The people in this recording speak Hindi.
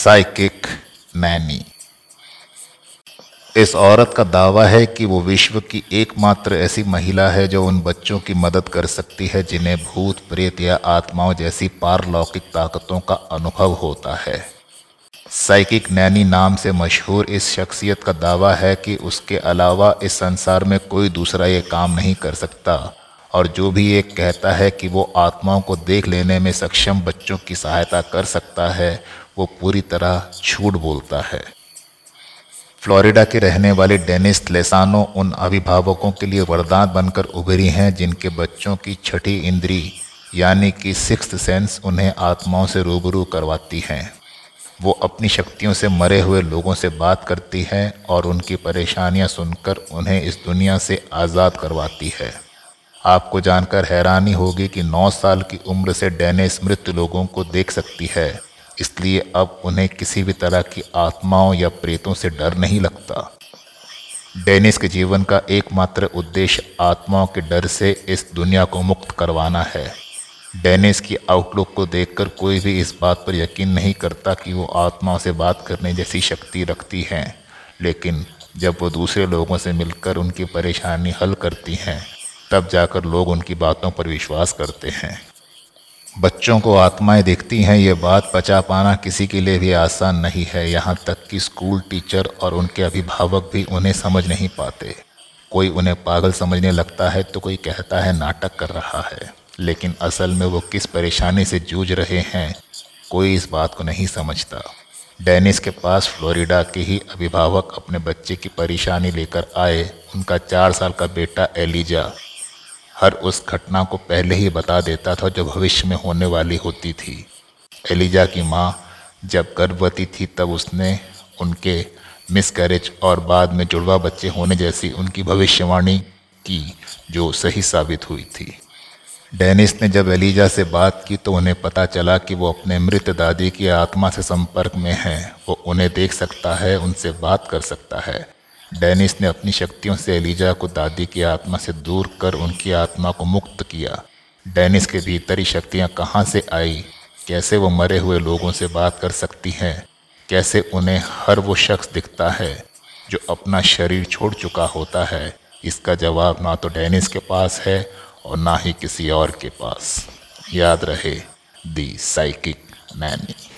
साइकिक नैनी इस औरत का दावा है कि वो विश्व की एकमात्र ऐसी महिला है जो उन बच्चों की मदद कर सकती है, जिन्हें भूत, प्रेत या आत्माओं जैसी पारलौकिक ताकतों का अनुभव होता है। साइकिक नैनी नाम से मशहूर इस शख्सियत का दावा है कि उसके अलावा इस संसार में कोई दूसरा ये काम नहीं कर सकता, और जो भी ये कहता है कि वो आत्माओं को देख लेने में सक्षम बच्चों की सहायता कर सकता है वो पूरी तरह झूठ बोलता है। फ्लोरिडा के रहने वाले डेनिस लेसानो उन अभिभावकों के लिए वरदान बनकर उभरी हैं, जिनके बच्चों की छठी इंद्री, यानी कि सिक्स सेंस, उन्हें आत्माओं से रूबरू करवाती हैं। वो अपनी शक्तियों से मरे हुए लोगों से बात करती हैं और उनकी परेशानियाँ सुनकर उन्हें इस दुनिया से आज़ाद करवाती है। आपको जानकर हैरानी होगी कि 9 साल की उम्र से डेनिस मृत लोगों को देख सकती है। इसलिए अब उन्हें किसी भी तरह की आत्माओं या प्रेतों से डर नहीं लगता। डेनिस के जीवन का एकमात्र उद्देश्य आत्माओं के डर से इस दुनिया को मुक्त करवाना है। डेनिस की आउटलुक को देखकर कोई भी इस बात पर यकीन नहीं करता कि वो आत्माओं से बात करने जैसी शक्ति रखती हैं, लेकिन जब वो दूसरे लोगों से मिलकर उनकी परेशानी हल करती हैं, तब जाकर लोग उनकी बातों पर विश्वास करते हैं। बच्चों को आत्माएँ देखती हैं, ये बात पचा पाना किसी के लिए भी आसान नहीं है। यहाँ तक कि स्कूल टीचर और उनके अभिभावक भी उन्हें समझ नहीं पाते। कोई उन्हें पागल समझने लगता है तो कोई कहता है नाटक कर रहा है। लेकिन असल में वो किस परेशानी से जूझ रहे हैं, कोई इस बात को नहीं समझता। डेनिस के पास फ्लोरिडा के ही अभिभावक अपने बच्चे की परेशानी लेकर आए। उनका चार साल का बेटा एलिजा हर उस घटना को पहले ही बता देता था जो भविष्य में होने वाली होती थी। एलिजा की माँ जब गर्भवती थी तब उसने उनके मिस कैरेज और बाद में जुड़वा बच्चे होने जैसी उनकी भविष्यवाणी की, जो सही साबित हुई थी। डेनिस ने जब एलिजा से बात की तो उन्हें पता चला कि वो अपने मृत दादी की आत्मा से संपर्क में है। वो उन्हें देख सकता है, उनसे बात कर सकता है। डेनिस ने अपनी शक्तियों से एलिजा को दादी की आत्मा से दूर कर उनकी आत्मा को मुक्त किया। डेनिस के भीतर शक्तियाँ कहाँ से आई? कैसे वो मरे हुए लोगों से बात कर सकती हैं? कैसे उन्हें हर वो शख्स दिखता है जो अपना शरीर छोड़ चुका होता है? इसका जवाब ना तो डेनिस के पास है और ना ही किसी और के पास। याद रहे, दी साइकिक नैनी।